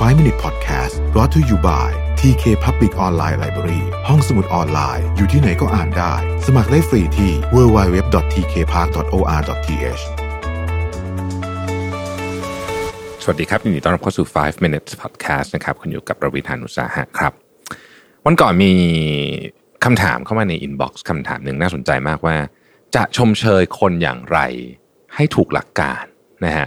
5 Minute Podcast brought to you by TK Public Online Library ห้องสมุดออนไลน์ อยู่ที่ไหนก็อ่านได้ สมัครได้ฟรีที่ www.tkpark.or.th สวัสดีครับยินดีต้อนรับเข้าสู่ 5 minutes podcast นะครับ คุณอยู่กับประวิทานุสาหะครับ วันก่อนมีคำถามเข้ามาใน inbox คำถามหนึ่งน่าสนใจมากว่า จะชมเชยคนอย่างไรให้ถูกหลักการนะฮะ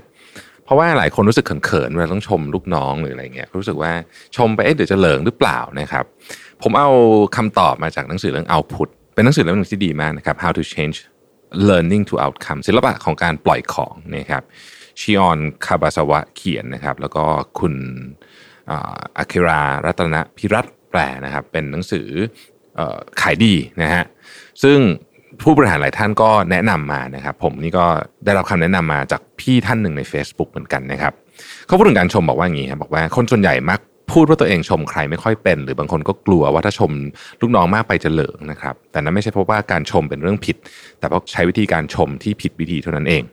ราะว่าหลายคนรู้สึกเขินๆเวลาต้องชมลูกน้องหรืออะไรเงี้ยรู้สึกว่าชมไปเอ๊ะเดี๋ยวจะเหลิงหรือเปล่านะครับ ผมเอาคำตอบมาจากหนังสือเรื่อง output เป็นหนังสือเล่มหนึงที่ดีมากนะครับ how to change learning to outcome ศิลปะของการปล่อยของนะครับชิออนคาบาสวะเขียนนะครับ แล้วก็คุณอาคิรารัตนพิรัตแปลนะครับ เป็นหนังสืออขายดีนะฮะซึ่ง ผู้บริหารหลายท่านก็แนะนำมานะครับ ผมนี่ก็ได้รับคำแนะนำมาจากพี่ท่านหนึ่งใน Facebook เหมือนกันนะครับเขาพูดถึงการชมบอกว่าอย่างนี้ครับบอกว่าคนส่วนใหญ่มักพูดว่าตัวเองชมใครไม่ค่อยเป็น หรือบางคนก็กลัวว่าถ้าชมลูกน้องมากไปจะเหลิงนะครับ แต่นั้นไม่ใช่เพราะว่าการชมเป็นเรื่องผิด แต่เพราะใช้วิธีการชมที่ผิดวิธีเท่านั้นเอง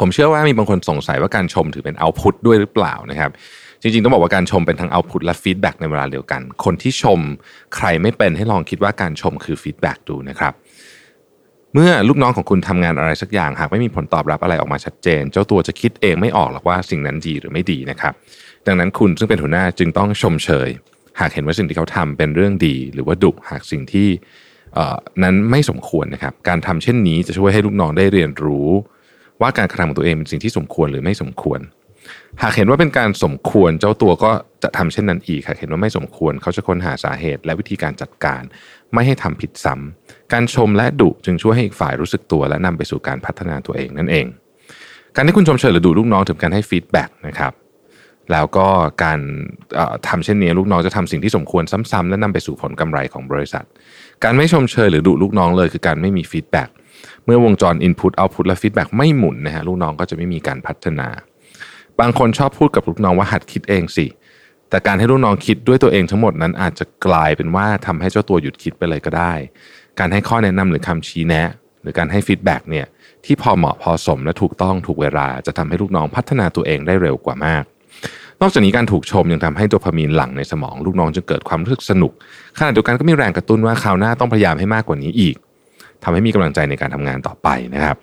ผมเชื่อว่ามีบางคนสงสัยว่าการชมถือเป็น output ด้วยหรือเปล่านะครับ จริงๆ ต้องบอกว่าการชมเป็นทั้ง output และ feedback ในเวลาเดียวกัน คนที่ชมใครไม่เป็นให้ลองคิดว่าการชมคือฟีดแบ็กดูนะครับ เมื่อลูกน้องของคุณทำงานอะไรสักอย่างหากไม่มีผลตอบรับอะไรออกมาชัดเจน เจ้าตัวจะคิดเองไม่ออกหรอกว่าสิ่งนั้นดีหรือไม่ดีนะครับ ดังนั้นคุณซึ่งเป็นหัวหน้าจึงต้องชมเชย หากเห็นว่าสิ่งที่เขาทำเป็นเรื่องดี หรือว่าดุหากสิ่งที่เออนั้นไม่สมควรนะครับ การทำเช่นนี้จะช่วยให้ลูกน้องได้เรียนรู้ ว่าการกระทำของตัวเองเป็นสิ่งที่สมควรหรือไม่สมควร หากเห็นว่าเป็นการสมควรเจ้าตัวก็จะทำเช่นนั้นอีกหากเห็นว่าไม่สมควรเขาจะค้นหาสาเหตุ และวิธีการจัดการ ไม่ให้ทำผิดซ้ำการชมและดุจึงช่วยให้อีกฝ่ายรู้สึกตัว และนำไปสู่การพัฒนาตัวเองนั่นเอง การที่คุณชมเชยหรือดุลูกน้องถึงการให้ feedback นะครับแล้วก็การเอ่อทำเช่นนี้ลูกน้องจะทำสิ่งที่สมควรซ้ำๆและนำไปสู่ผลกำไรของบริษัท การไม่ชมเชยหรือดุลูกน้องเลยคือการไม่มี feedback เมื่อวงจร Input Output และ Feedback ไม่หมุนนะฮะลูกน้องก็จะไม่มีการพัฒนา บางคนชอบพูดกับลูกน้องว่าหัดคิดเองสิ แต่การให้ลูกน้องคิดด้วยตัวเองทั้งหมดนั้นอาจจะกลายเป็นว่าทำให้เจ้าตัวหยุดคิดไปเลยก็ได้ การให้ข้อแนะนำหรือคำชี้แนะ หรือการให้ feedback เนี่ยที่พอเหมาะพอสมและถูกต้องถูกเวลา จะทำให้ลูกน้องพัฒนาตัวเองได้เร็วกว่ามากนอกจากนี้การถูกชมยังทำให้โดพามีนหลั่งในสมองลูกน้องจึงเกิดความรู้สึกสนุกขณะเดียวกันก็มีแรงกระตุ้นว่าคราวหน้าต้องพยายามให้มากกว่านี้อีกทำให้มีกำลังใจในการทำงานต่อไปนะครับ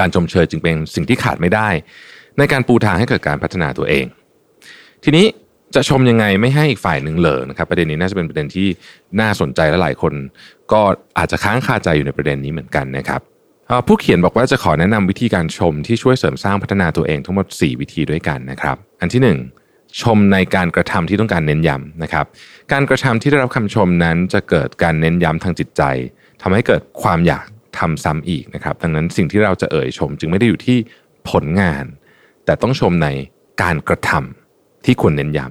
การชมเชยจึงเป็นสิ่งที่ขาดไม่ได้ ในการปูทางให้เกิดการพัฒนาตัวเอง ทีนี้จะชมยังไงไม่ให้อีกฝ่ายหนึ่งเหลิงนะครับ ประเด็นนี้น่าจะเป็นประเด็นที่น่าสนใจและหลายคน ก็อาจจะค้างคาใจอยู่ในประเด็นนี้เหมือนกันนะครับผู้เขียนบอกว่าจะขอแนะนำวิธีการชมที่ช่วยเสริมสร้างพัฒนาตัวเองทั้งหมด 4 วิธีด้วยกันนะครับ อันที่ 1 ชมในการกระทำที่ต้องการเน้นย้ำนะครับ การกระทำที่ได้รับคำชมนั้นจะเกิดการเน้นย้ำทางจิตใจทำให้เกิดความอยากทำซ้ำอีกนะครับ ดังนั้นสิ่งที่เราจะเอ่ยชมจึงไม่ได้อยู่ที่ผลงาน แต่ต้องชมในการกระทำที่ควรเน้นย้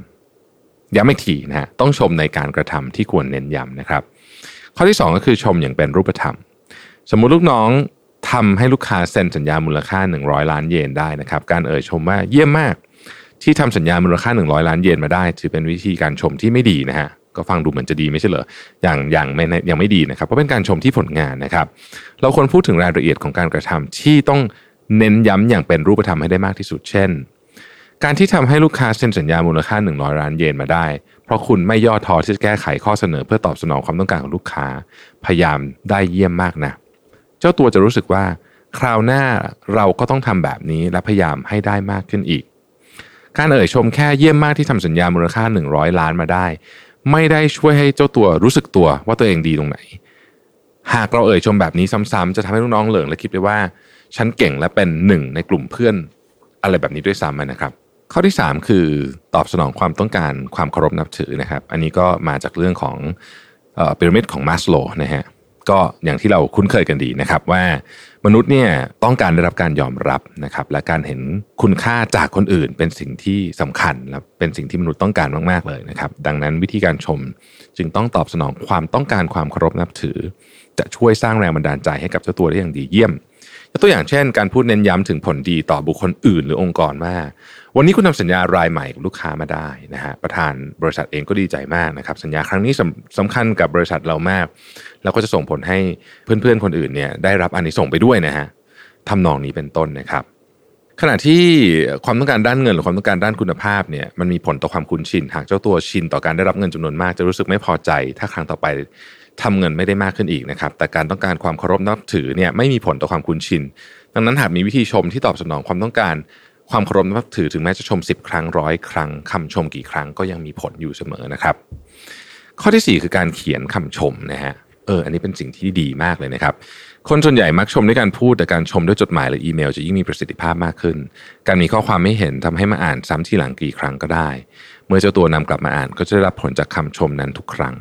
ำย้ำอีกทีนะฮะต้องชมในการกระทำที่ควรเน้นย้ำนะครับ ข้อที่ 2 ก็คือชมอย่างเป็นรูปธรรม สมมุติลูกน้องทำให้ลูกค้าเซ็นสัญญามูลค่า 100 ล้านเยนได้นะครับ การเอ่ยชมว่าเยี่ยมมาก ที่ทำสัญญามูลค่า 100 ล้านเยนมาได้ ถือเป็นวิธีการชมที่ไม่ดีนะฮะก็ฟังดูเหมือนจะดีไม่ใช่เหรอ อย่างอย่างไม่ยังไม่ดีนะครับ เพราะเป็นการชมที่ผลงานนะครับ เราควรพูดถึงรายละเอียดของการกระทำที่ต้อง เน้นย้ำอย่างเป็นรูปธรรมให้ได้มากที่สุดเช่น การที่ทำให้ลูกค้าเซ็นสัญญามูลค่า 100ล้านเยนมาได้ เพราะคุณไม่ย่อท้อที่จะแก้ไขข้อเสนอเพื่อตอบสนองความต้องการของลูกค้า พยายามได้เยี่ยมมากนะ เจ้าตัวจะรู้สึกว่า คราวหน้าเราก็ต้องทำแบบนี้และพยายามให้ได้มากขึ้นอีก การเอ่ยชมแค่เยี่ยมมากที่ทำสัญญามูลค่า 100 ล้านมาได้ ไม่ได้ช่วยให้เจ้าตัวรู้สึกตัวว่าตัวเองดีตรงไหน หากเราเอ่ยชมแบบนี้ซ้ำๆจะทำให้ลูกน้องเหลิงและคิดไปว่า ฉันเก่งและเป็นหนึ่งในกลุ่มเพื่อนอะไรแบบนี้ด้วยซ้ำนะครับ ข้อที่ 3 คือตอบสนองความต้องการความเคารพนับถือนะครับ อันนี้ก็มาจากเรื่องของพีระมิดของมาสโลนะฮะก็อย่างที่เราคุ้นเคยกันดีนะครับว่ามนุษย์เนี่ยต้องการได้รับการยอมรับนะครับ และการเห็นคุณค่าจากคนอื่น เป็นสิ่งที่สำคัญและเป็นสิ่งที่มนุษย์ต้องการมากๆเลยนะครับ ดังนั้นวิธีการชมจึงต้องตอบสนองความต้องการความเคารพนับถือ จะช่วยสร้างแรงบันดาลใจให้กับเจ้าตัวได้อย่างดีเยี่ยม ยกตัวอย่างเช่น การพูดเน้นย้ำถึงผลดีต่อบุคคลอื่นหรือองค์กรว่าวันนี้คุณทำสัญญารายใหม่กับลูกค้ามาได้นะฮะประธานบริษัทเองก็ดีใจมากนะครับ สัญญาครั้งนี้สำสำคัญกับบริษัทเรามาก แล้วก็จะส่งผลให้เพื่อนๆคนอื่นเนี่ยได้รับอันนี้ส่งไปด้วยนะฮะทำนองนี้เป็นต้นนะครับขณะที่ความต้องการด้านเงินหรือความต้องการด้านคุณภาพเนี่ยมันมีผลต่อความคุ้นชิน หากเจ้าตัวชินต่อการได้รับเงินจำนวนมากจะรู้สึกไม่พอใจ ถ้าครั้งต่อไป ทำเงินไม่ได้มากขึ้นอีกนะครับ แต่การต้องการความเคารพนับถือเนี่ยไม่มีผลต่อความคุ้นชิน ดังนั้นหากมีวิธีชมที่ตอบสนองความต้องการ ความเคารพนับถือถึงแม้จะชม 10 ครั้งร้อยครั้งคำชมกี่ครั้งก็ยังมีผลอยู่เสมอนะครับ ข้อที่ 4 คือการเขียนคำชมนะฮะเอออันนี้เป็นสิ่งที่ดีมากเลยนะครับ คนส่วนใหญ่มักชมด้วยการพูดแต่การชมด้วยจดหมายหรืออีเมล จะยิ่งมีประสิทธิภาพมากขึ้น การมีข้อความไม่เห็นทำให้มาอ่านซ้ำที่หลังกี่ครั้งก็ได้ เมื่อเจ้าตัวนำกลับมาอ่านก็จะได้รับผลจากคำชมนั้นทุกครั้ง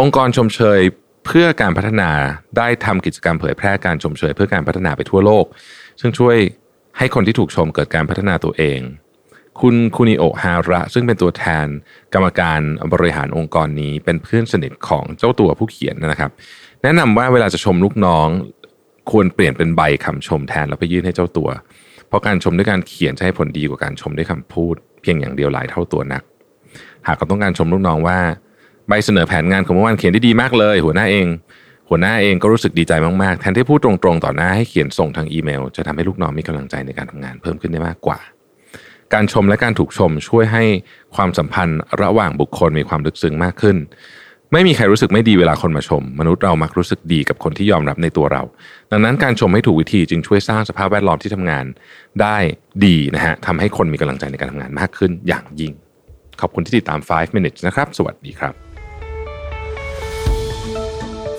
องค์กรชมเชยเพื่อการพัฒนาได้ทำกิจกรรมเผยแพร่การชมเชยเพื่อการพัฒนาไปทั่วโลก ซึ่งช่วยให้คนที่ถูกชมเกิดการพัฒนาตัวเอง คุณคุนิโอฮาระ ซึ่งเป็นตัวแทนกรรมการบริหารองค์กรนี้เป็นเพื่อนสนิทของเจ้าตัวผู้เขียนนะครับ แนะนำว่าเวลาจะชมลูกน้อง ควรเปลี่ยนเป็นใบคำชมแทนแล้วไปยื่นให้เจ้าตัว เพราะการชมด้วยการเขียนจะให้ผลดีกว่าการชมด้วยคำพูด เพียงอย่างเดียวหลายเท่าตัวนัก หากเขาต้องการชมลูกน้องว่า ใบเสนอแผนงานของเมื่อวานเขียนได้ดีมากเลย หัวหน้าเอง หัวหน้าเองก็รู้สึกดีใจมากๆ แทนที่พูดตรงๆ ต่อหน้าให้เขียนส่งทางอีเมล จะทำให้ลูกน้องมีกำลังใจในการทำงานเพิ่มขึ้นได้มากกว่า การชมและการถูกชมช่วยให้ความสัมพันธ์ระหว่างบุคคลมีความลึกซึ้งมากขึ้น ไม่มีใครรู้สึกไม่ดีเวลาคนมาชม มนุษย์เรามักรู้สึกดีกับคนที่ยอมรับในตัวเรา ดังนั้นการชมให้ถูกวิธีจึงช่วยสร้างสภาพแวดล้อมที่ทำงานได้ดีนะฮะทำให้คนมีกำลังใจในการทำงานมากขึ้นอย่างยิ่ง ขอบคุณที่ติดตาม 5 minutes นะครับ สวัสดีครับ